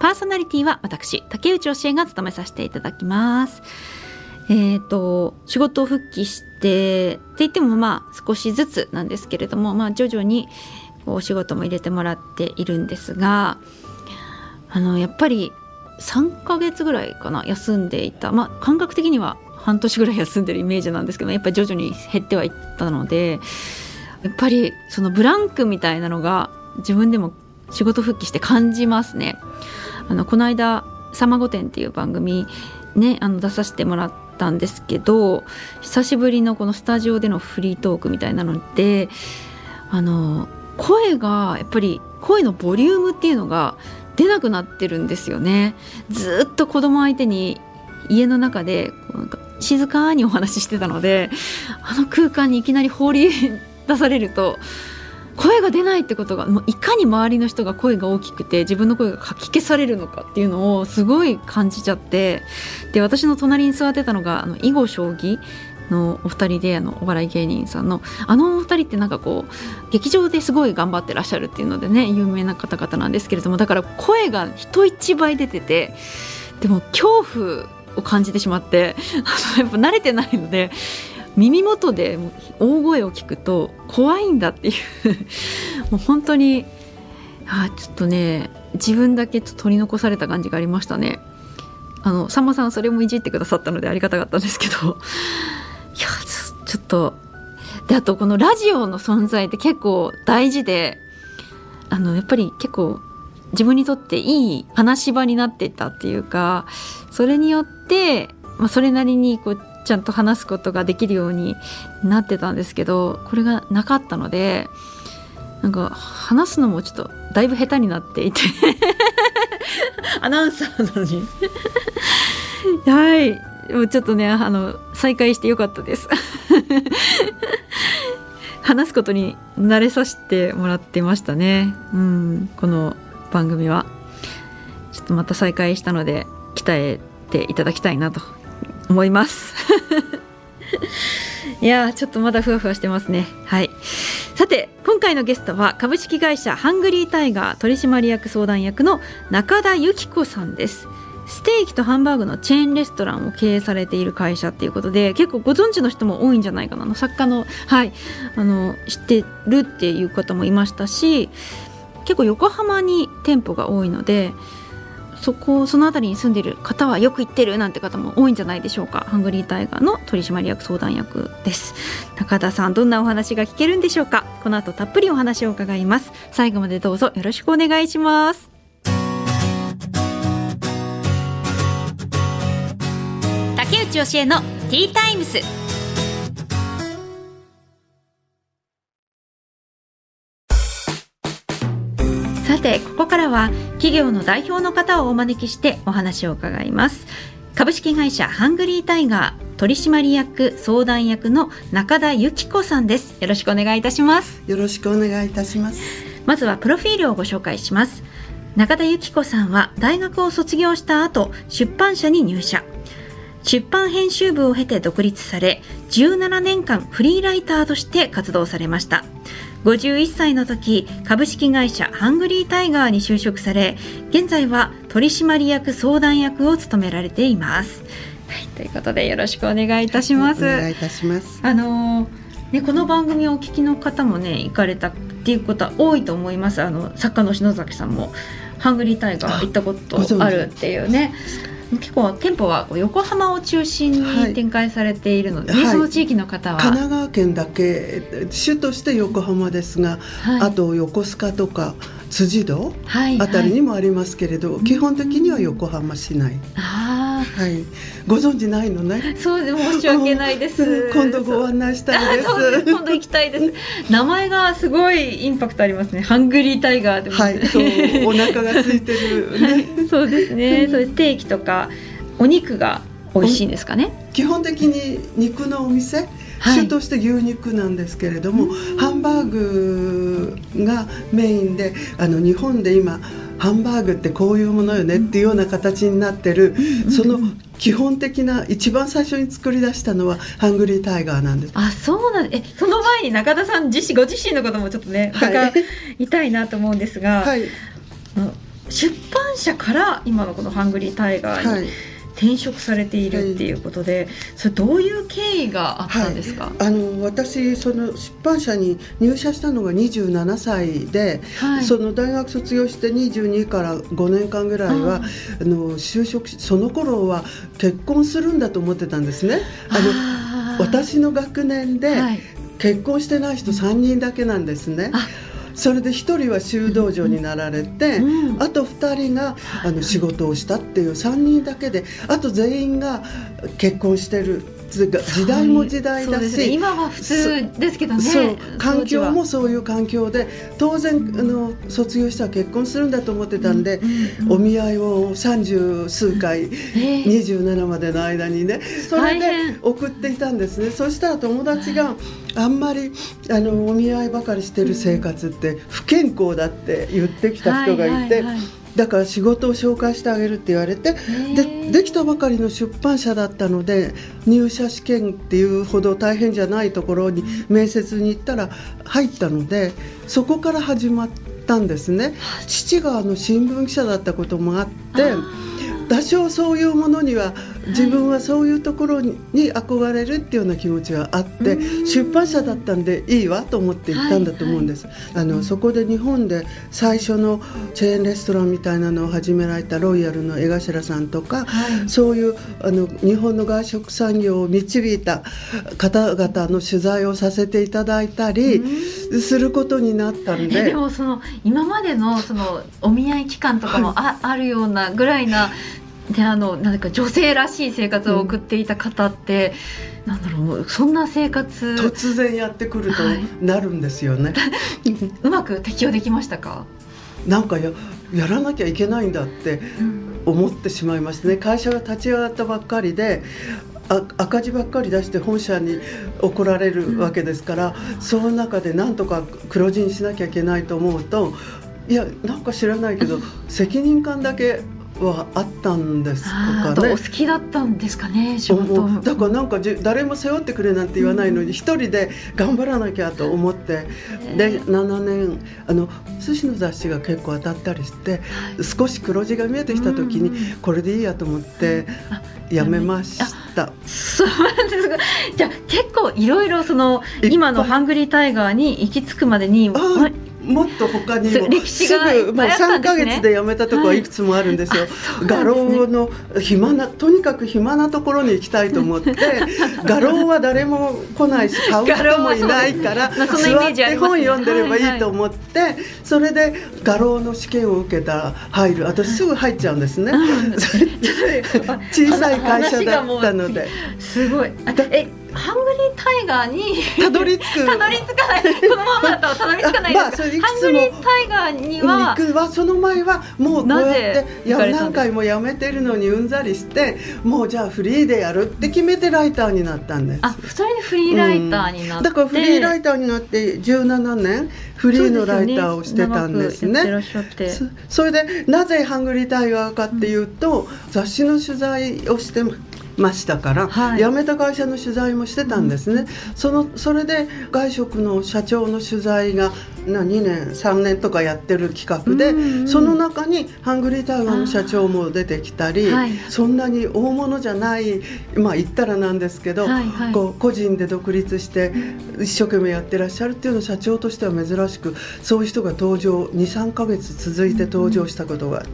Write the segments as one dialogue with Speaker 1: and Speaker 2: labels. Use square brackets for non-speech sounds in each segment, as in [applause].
Speaker 1: パーソナリティは私竹内義恵が務めさせていただきますえーと、仕事を復帰してって言ってもまあ少しずつなんですけれども、まあ、徐々にこうお仕事も入れてもらっているんですがあのやっぱり3ヶ月ぐらいかな休んでいたまあ感覚的には半年ぐらい休んでるイメージなんですけどやっぱり徐々に減ってはいったのでやっぱりそのブランクみたいなのが自分でも仕事復帰して感じますね。あのこの間「さまご展」っていう番組ねあの出させてもらったんですけど久しぶりのこのスタジオでのフリートークみたいなのであの声がやっぱり声のボリュームっていうのが出なくなってるんですよね。ずっと子供相手に家の中でなんか静かにお話ししてたのであの空間にいきなり放り出されると声が出ないってことがもういかに周りの人が声が大きくて自分の声がかき消されるのかっていうのをすごい感じちゃってで私の隣に座ってたのがあの囲碁将棋のお二人であのお笑い芸人さんのあのお二人ってなんかこう劇場ですごい頑張ってらっしゃるっていうのでね有名な方々なんですけれどもだから声が人一倍出ててでも恐怖を感じてしまって [laughs] やっぱ慣れてないので耳元で大声を聞くと怖いんだっていう。もう本当にあちょっとね自分だけちょっと取り残された感じがありましたね。あのさんまさんそれもいじってくださったのでありがたかったんですけど。[laughs] いやちょっとであとこのラジオの存在って結構大事であのやっぱり結構自分にとっていい話し場になっていたっていうかそれによって、まあ、それなりにこうちゃんと話すことができるようになってたんですけどこれがなかったのでなんか話すのもちょっとだいぶ下手になっていて。[laughs] アナウンサーなのに。[laughs] はい。もうちょっとねあの再開してよかったです。[laughs] 話すことに慣れさせてもらってましたね。うん。この番組は。ちょっとまた再開したので鍛えていただきたいなと思います。[laughs] いやちょっとまだふわふわしてますね。はい。さて今回のゲストは株式会社ハングリータイガー取締役相談役の中田由紀子さんです。ステーキとハンバーグのチェーンレストランを経営されている会社っていうことで結構ご存知の人も多いんじゃないかな。の作家の,、はい、あの知ってるっていう方もいましたし結構横浜に店舗が多いのでそこその辺りに住んでいる方はよく行ってるなんて方も多いんじゃないでしょうか。ハングリータイガーの取締役相談役です。中田さんどんなお話が聞けるんでしょうか。この後たっぷりお話を伺います。最後までどうぞよろしくお願いします。竹内義恵のティータイムス。は企業の代表の方をお招きしてお話を伺います。株式会社ハングリータイガー取締役相談役の中田由紀子さんです。よろしくお願いいたします。
Speaker 2: よろしくお願いいたします。
Speaker 1: まずはプロフィールをご紹介します。中田由紀子さんは大学を卒業した後出版社に入社。出版編集部を経て独立され17年間フリーライターとして活動されました51歳の時株式会社ハングリータイガーに就職され現在は取締役相談役を務められています、はい、ということでよろしくお願いいたします、
Speaker 2: お願いいたします。
Speaker 1: あのね、この番組をお聞きの方もね行かれたっていうことは多いと思います。あの作家の篠崎さんもハングリータイガー行ったことあるっていうね結構店舗は横浜を中心に展開されているので、はい、その地域の方は？
Speaker 2: 神奈川県だけ主として横浜ですが、はい、あと横須賀とか辻堂あたりにもありますけれど、基本的には横浜市内。
Speaker 1: あ
Speaker 2: はい、ご存知ないのね？
Speaker 1: そうで申し訳ないです。
Speaker 2: 今度ご案内したいです。
Speaker 1: 今度行きたいです。[laughs] 名前がすごいインパクトありますね。ハングリータイガー
Speaker 2: はい、そうお腹が空いてる、ね、[laughs]
Speaker 1: そうですね。そうステーキとかお肉が美味しいんですかね？
Speaker 2: 基本的に肉のお店？主として牛肉なんですけれども、ハンバーグがメインであの日本で今ハンバーグってこういうものよねっていうような形になってる、その基本的な一番最初に作り出したのはハングリータイガーなんです。
Speaker 1: あ、そうなんえその前に中田さん自身ご自身のこともちょっとね伺いたいなと思うんですが、はい、出版社から今のこのハングリータイガーに、はい転職されているっていうことで、はい、それどういう経緯があったんですか、はい、
Speaker 2: あの私その出版社に入社したのが27歳で、はい、その大学卒業して22から5年間ぐらいはあの就職その頃は結婚するんだと思ってたんですね。あの私の学年で結婚してない人3人だけなんですね。それで1人は修道女になられて、うん、あと2人があの仕事をしたっていう3人だけであと全員が結婚してる時代も時代だし、
Speaker 1: ね、今は普通ですけどね。
Speaker 2: そう環境もそういう環境で当然あの卒業したら結婚するんだと思ってたんで、うんうん、お見合いを三十数回、えー、27までの間にねそれで送っていたんですね。そしたら友達があんまりあのお見合いばかりしてる生活って不健康だって言ってきた人がいて。はいはいはいだから仕事を紹介してあげるって言われてでできたばかりの出版社だったので入社試験っていうほど大変じゃないところに面接に行ったら入ったのでそこから始まったんですね。父があの新聞記者だったこともあって多少そういうものには自分はそういうところに憧れるっていうような気持ちがあって、出版社だったんでいいわと思って行ったんだと思うんです、あのそこで日本で最初のチェーンレストランみたいなのを始められたロイヤルの江頭さんとか、そういうあの日本の外食産業を導いた方々の取材をさせていただいたりすることになったんで。
Speaker 1: でもその今までのそのお見合い期間とかもあはい、あるようなぐらいなであのなんか女性らしい生活を送っていた方って、うん、なんだろうそんな生活
Speaker 2: 突然やってくるとなるんですよね、は
Speaker 1: い、うまく適応できましたか？
Speaker 2: なんかややらなきゃいけないんだって思ってしまいましたね。会社が立ち上がったばっかりで赤字ばっかり出して本社に怒られるわけですから、うん、その中でなんとか黒字にしなきゃいけないと思うといやなんか知らないけど責任感だけはあったんですか
Speaker 1: ね。お好きだったんですかね仕事。
Speaker 2: だからなんか誰も背負ってくれなんて言わないのに一、うん、人で頑張らなきゃと思って。で7年あの寿司の雑誌が結構当たったりして、少し黒字が見えてきた時に、これでいいやと思ってやめました。
Speaker 1: そうなんですか。じゃあ結構いろいろその今のハングリータイガーに行き着くまでに
Speaker 2: もっと他にも歴史がすぐもう3か月で辞めたとこはい。くつもあるんですよ、はい、画廊の暇なとにかく暇なところに行きたいと思って [laughs] 画廊は誰も来ないし買う人もいないから、座って本読んでればいいと思って、はい。はい、それで画廊の試験を受けたら入る。私すぐ入っちゃうんですね、小さい会社だったので。す
Speaker 1: ごい。えハングリータイガーに
Speaker 2: たどり着く。
Speaker 1: たどり着かない。このままだとたどり着かない。まあ、それいハングリータイガーには
Speaker 2: はその前はもうこうやってや何回もやめてるのにうんざりしてもうじゃあフリーでやるって決めてライターになったんです。
Speaker 1: あそれでフリーライターになって、うん、
Speaker 2: だからフリーライターになって17年フリーのライターをしてたんですね。そそれでなぜハングリータイガーかっていうと、うん、雑誌の取材をしてましたから、はい、辞めた会社の取材もしてたんですね、うん、そのそれで外食の社長の取材がな2年3年とかやってる企画で、うんうん、その中にハングリータイガーの社長も出てきたり、はい、そんなに大物じゃないまあ言ったらなんですけど、はいはい、こう個人で独立して一生懸命やってらっしゃるっていうのを社長としては珍しくそういう人が登場23か月続いて登場したことがあって。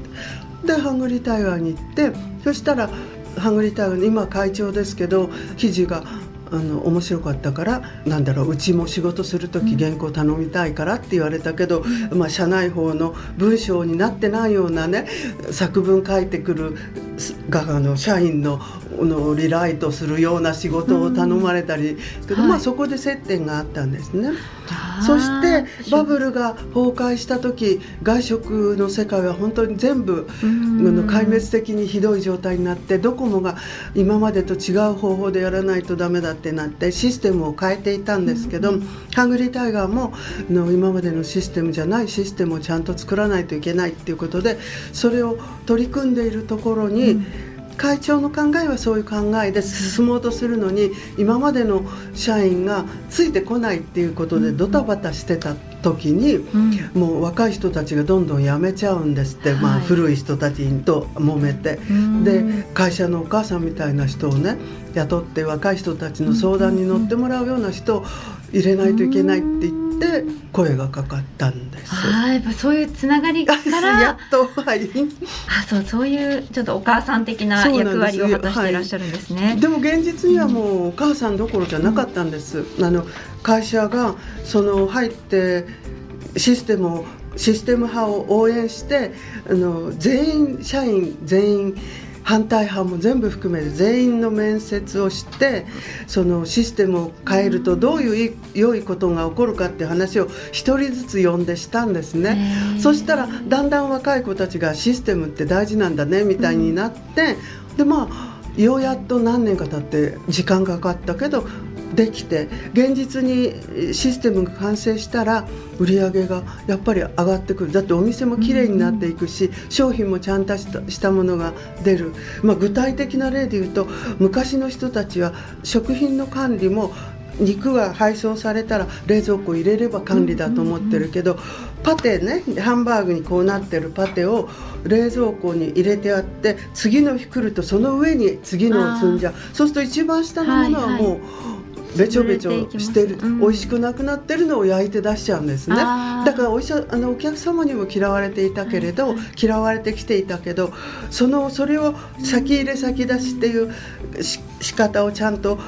Speaker 2: でハングリータイガーに行ってそしたらハングリータウン今会長ですけど記事がああの面白かったからなんだろううちも仕事する時原稿頼みたいからって言われたけど、まあ、社内法の文章になってないようなね作文書いてくるがあの社員ののリライトするような仕事を頼まれたり、けど、はい、まあ、そこで接点があったんですね。そしてバブルが崩壊した時外食の世界は本当に全部壊滅的にひどい状態になってドコモが今までと違う方法でやらないとダメだってなってシステムを変えていたんですけど、ハングリータイガーもの今までのシステムじゃないシステムをちゃんと作らないといけないっていうことでそれを取り組んでいるところに、うん会長の考えはそういう考えで進もうとするのに今までの社員がついてこないっていうことでドタバタしてた時に、もう若い人たちがどんどん辞めちゃうんですって、まあ、古い人たちと揉めて、で会社のお母さんみたいな人をね雇って若い人たちの相談に乗ってもらうような人を入れないといけないって言って。って声がかかったんです。
Speaker 1: あやっぱそういうつながりから [laughs]
Speaker 2: やっとはい
Speaker 1: あそうそういうちょっとお母さん的な役割を果たしていらっしゃるんですね。
Speaker 2: はい、でも現実にはもうお母さんどころじゃなかったんです。うん、あの会社がその入ってシステムをシステム派を応援してあの全員社員全員反対派も全部含めて全員の面接をしてそのシステムを変えるとどういう良いことが起こるかって話を1人ずつ呼んでしたんですね。そしたらだんだん若い子たちがシステムって大事なんだねみたいになってでまあようやっと何年か経って時間がかかったけどできて現実にシステムが完成したら売り上げがやっぱり上がってくる。だってお店もきれいになっていくし、商品もちゃんとしたものが出る、まあ、具体的な例で言うと昔の人たちは食品の管理も肉が配送されたら冷蔵庫入れれば管理だと思ってるけど、パテねハンバーグにこうなってるパテを冷蔵庫に入れてあって次の日来るとその上に次のを積んじゃう。そうすると一番下のものはもう、はいはいべちょべちょしてる、うん、美味しくなくなってるのを焼いて出しちゃうんですね。だからお医者あのお客様にも嫌われていたけれど、嫌われてきていたけどそのそれを先入れ先出しっていうし仕方をちゃんと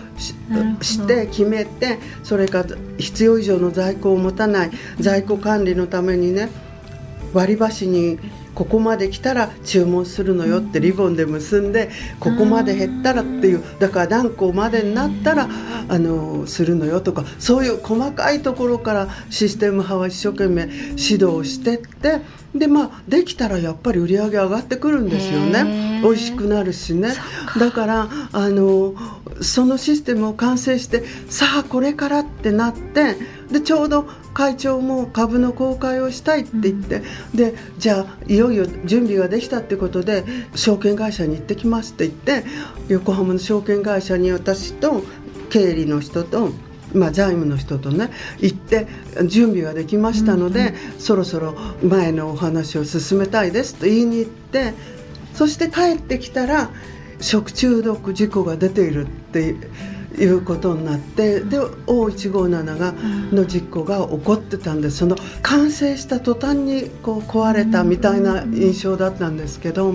Speaker 2: して決めてそれから必要以上の在庫を持たない在庫管理のためにね割り箸にここまで来たら注文するのよってリボンで結んでここまで減ったらっていうだから何個までになったらあのするのよとかそういう細かいところからシステム派は一生懸命指導してってでまあできたらやっぱり売り上げ上がってくるんですよね。美味しくなるしね。だからあのそのシステムを完成してさあこれからってなってでちょうど会長も株の公開をしたいって言って、うん、でじゃあいよいよ準備ができたってことで証券会社に行ってきますって言って横浜の証券会社に私と経理の人とまあ、財務の人とね行って準備ができましたので、うんうん、そろそろ前のお話を進めたいですと言いに行ってそして帰ってきたら食中毒事故が出ているっていうことになってで O157 がの実行が起こってたんですその完成した途端にこう壊れたみたいな印象だったんですけど。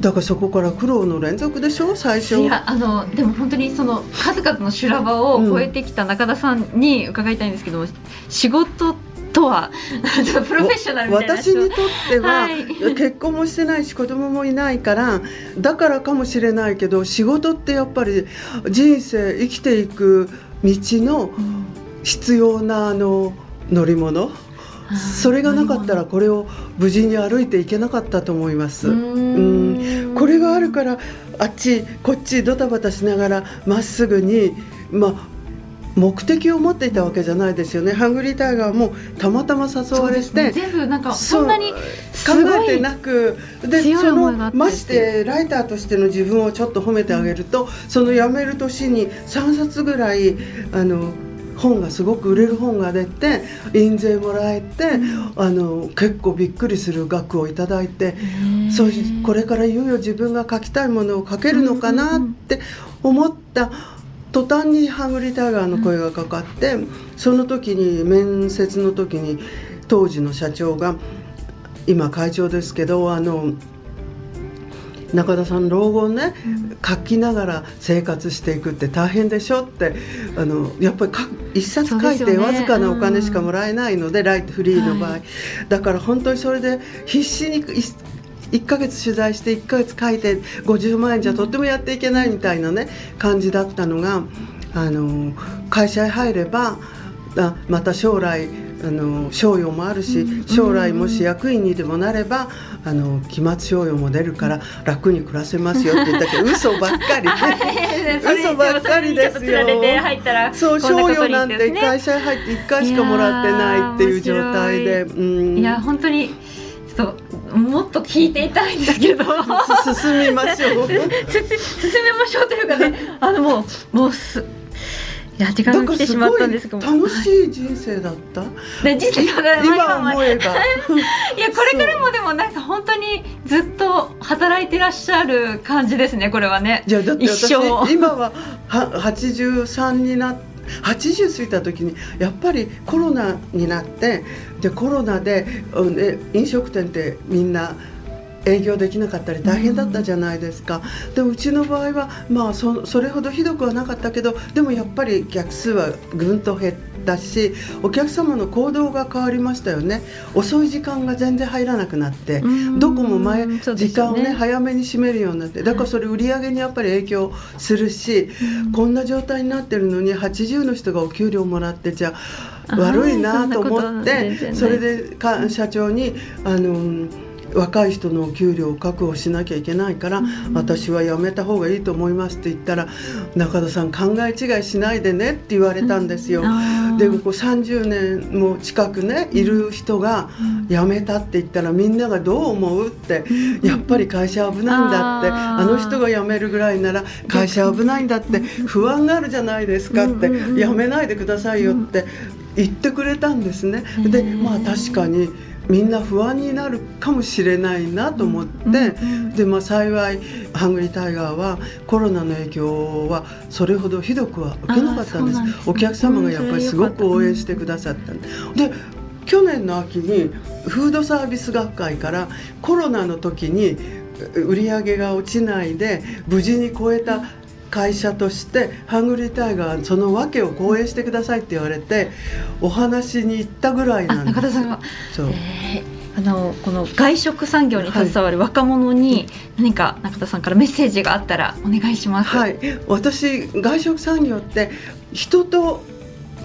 Speaker 2: だからそこから苦労の連続でしょ最初
Speaker 1: いやあのでも本当にその数々の修羅場を超えてきた中田さんに伺いたいんですけど、うん、仕事とは [laughs] プロフェッショナル
Speaker 2: 私にとっては、はい、結婚もしてないし子供もいないからだからかもしれないけど仕事ってやっぱり人生生きていく道の必要なあの乗り物。それがなかったらこれを無事に歩いていけなかったと思います。うん。これがあるからあっちこっちドタバタしながらまっすぐにまあ目的を持っていたわけじゃないですよね。ハングリータイガーもたまたま誘われて、ね、
Speaker 1: 全部なんかそんなに考
Speaker 2: えてなく。でそのましてライターとしての自分をちょっと褒めてあげると、うん、その辞める年に3冊ぐらいあの本がすごく売れる本が出て印税もらえて、うん、あの結構びっくりする額をいただいてそうこれからいよいよ自分が書きたいものを書けるのかなって思った。途端にハングリータイガーの声がかかって、その時に面接の時に当時の社長が今会長ですけどあの中田さん老後ね、書きながら生活していくって大変でしょってあのやっぱり一冊書いてわずかなお金しかもらえないので、ライトフリーの場合、はい、だから本当にそれで必死に1ヶ月取材して1ヶ月書いて50万円じゃとってもやっていけないみたいなね感じだったのがあの会社へ入ればあまた将来あの賞与もあるし将来もし役員にでもなればあの期末賞与も出るから楽に暮らせますよって言ったけど [laughs] 嘘ばっかり [laughs] 嘘ばっかりですよ。そう賞与なんて会社に入って1回しかもらってないっていう状態で
Speaker 1: い。や本当にそうもっと聞いていたいんだけど
Speaker 2: 進みましょう。[laughs] 進
Speaker 1: めましょうというかねあのもうもうすいや時間が来てしまったんですけど。
Speaker 2: 楽しい人生だった。
Speaker 1: で人生
Speaker 2: 今思えば。[laughs] い
Speaker 1: やこれからもでもなんか本当にずっと働いてらっしゃる感じですねこれはね。
Speaker 2: いやだって私今はは83になって80過ぎた時にやっぱりコロナになってでコロナで、飲食店ってみんな営業できなかったり大変だったじゃないですか、うん、でもうちの場合は、まあそ、それほどひどくはなかったけどでもやっぱり客数はぐんと減ったしお客様の行動が変わりましたよね。遅い時間が全然入らなくなってどこも前、ね、時間をね早めに閉めるようになってだからそれ売り上げにやっぱり影響するし、こんな状態になってるのに80の人がお給料もらってじゃ悪いなと思ってそれでか社長にあの若い人のお給料を確保しなきゃいけないから、私は辞めた方がいいと思いますって言ったら中田さん考え違いしないでねって言われたんですよ、でもこう30年も近くねいる人が辞めたって言ったらみんながどう思うってやっぱり会社危ないんだってあの人が辞めるぐらいなら会社危ないんだって不安があるじゃないですかって辞めないでくださいよって言ってくれたんですね。でまあ確かにみんな不安になるかもしれないなと思って、でまあ、幸いハングリータイガーはコロナの影響はそれほどひどくは受けなかったんです。お客様がやっぱりすごく応援してくださったんでで去年の秋にフードサービス学会からコロナの時に売り上げが落ちないで無事に超えた会社としてハングリータイガーその訳を講演してくださいって言われてお話に行ったぐらいなんです。
Speaker 1: 中田さんは？そう、えーあのこの外食産業に携わる若者に何か中田さんからメッセージがあったらお願いします。
Speaker 2: はい、私外食産業って人と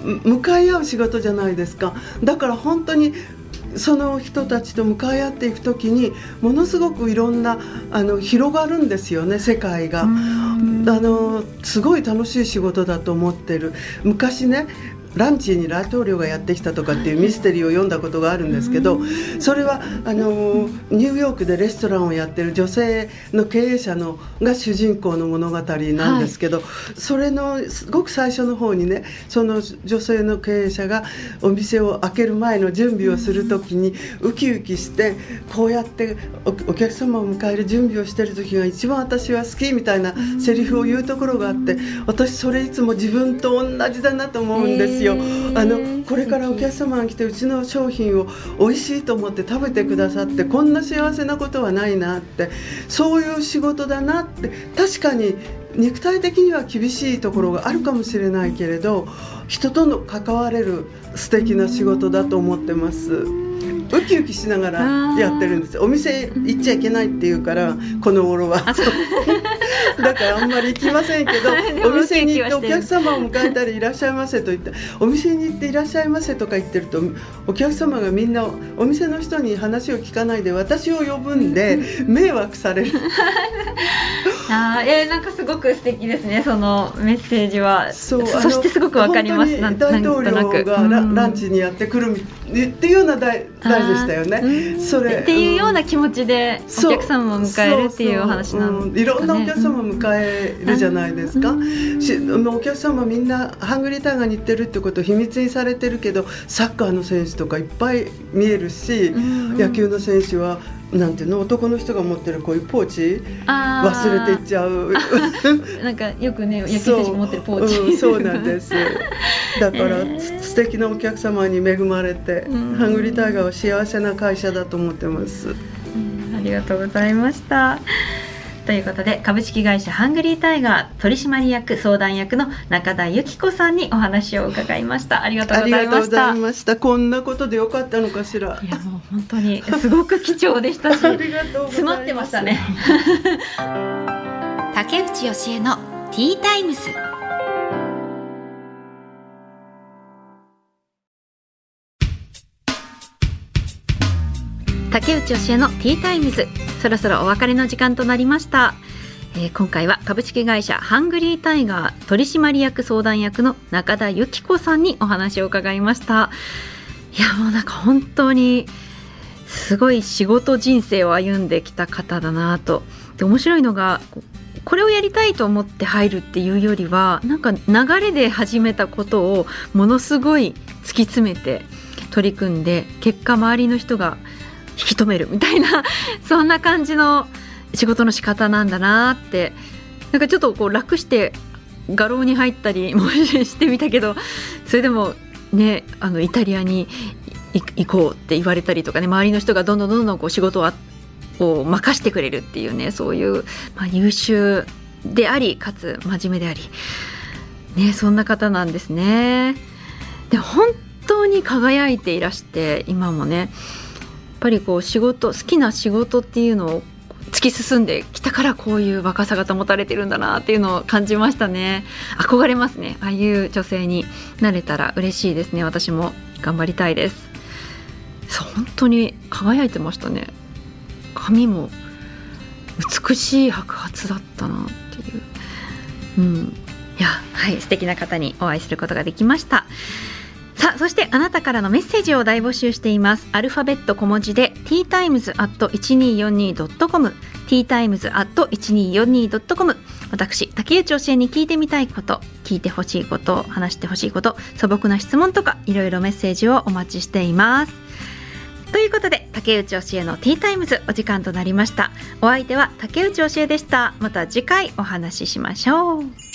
Speaker 2: 向かい合う仕事じゃないですか。だから本当にその人たちと向かい合っていく時にものすごくいろんなあの広がるんですよね世界が。あのすごい楽しい仕事だと思ってる昔ねランチに大統領がやってきたとかっていうミステリーを読んだことがあるんですけどそれはあのニューヨークでレストランをやってる女性の経営者のが主人公の物語なんですけど、はい、それのすごく最初の方にねその女性の経営者がお店を開ける前の準備をする時にウキウキしてこうやってお客様を迎える準備をしてる時が一番私は好きみたいなセリフを言うところがあって私それいつも自分と同じだなと思うんですよ。あのこれからお客様が来てうちの商品を美味しいと思って食べてくださってこんな幸せなことはないなってそういう仕事だなって確かに肉体的には厳しいところがあるかもしれないけれど人との関われる素敵な仕事だと思ってます。ウキウキしながらやってるんですお店行っちゃいけないって言うからこの頃は [laughs] [laughs] だからあんまり行きませんけどお店に行ってお客様を迎えたりいらっしゃいませと言って [laughs] お店に行っていらっしゃいませとか言ってるとお客様がみんなお店の人に話を聞かないで私を呼ぶんで [laughs] 迷惑される。
Speaker 1: あえー、なんかすごく素敵ですねそのメッセージは。そうそしてすごくわかります。
Speaker 2: 大統領がラ,、ランチにやってくるっていうような大大でしたよね、
Speaker 1: それっていうような気持ちでお客様を迎えるっていうお話なんですか、ね、
Speaker 2: いろんなお客様を迎えるじゃないですか、しお客様みんなハングリータイガーに行ってるってことを秘密にされてるけどサッカーの選手とかいっぱい見えるし、野球の選手はなんていうの？男の人が持ってるこういうポーチ？忘れていっちゃう。[laughs]
Speaker 1: なんかよくね野球選手持ってるポーチ、
Speaker 2: う。ん、そうなんです。[laughs] だから、えー、素敵なお客様に恵まれて、ハングリータイガーは幸せな会社だと思ってます、
Speaker 1: ありがとうございましたということで株式会社ハングリータイガー取締役相談役の中田由紀子さんにお話を伺いました。ありがとうございました。
Speaker 2: ありがとうございました。こんなことでよかったのかしら。
Speaker 1: いやもう本当にすごく貴重でしたし [laughs] 詰まってましたね。[laughs] 竹内由恵の T-Times竹内由恵の T-Times。そろそろお別れの時間となりました、えー今回は株式会社ハングリータイガー取締役相談役の中田由紀子さんにお話を伺いました。いやもうなんか本当にすごい仕事人生を歩んできた方だなと。で面白いのがここれをやりたいと思って入るっていうよりはなんか流れで始めたことをものすごい突き詰めて取り組んで結果周りの人が引き止めるみたいな [laughs] そんな感じの仕事の仕方なんだなってなんかちょっとこう楽して画廊に入ったりもしてみたけどそれでもねあのイタリアに行こうって言われたりとかね周りの人がどんどんどんどんこう仕事を任してくれるっていうねそういう、まあ、優秀でありかつ真面目であり、ね、そんな方なんですね。で本当に輝いていらして今もねぱりこう仕事好きな仕事っていうのを突き進んできたからこういう若さが保たれてるんだなっていうのを感じましたね。憧れますね。ああいう女性になれたら嬉しいですね。私も頑張りたいです。本当に輝いてましたね。髪も美しい白髪だったなっていう。うん。いやはい素敵な方にお会いすることができました。さあそしてあなたからのメッセージを大募集しています。アルファベット小文字で ttimes.1242.com ttimes.1242.com 私竹内教えに聞いてみたいこと聞いてほしいこと話してほしいこと素朴な質問とかいろいろメッセージをお待ちしています。ということで竹内教えのティータイムズお時間となりました。お相手は竹内教えでした。また次回お話ししましょう。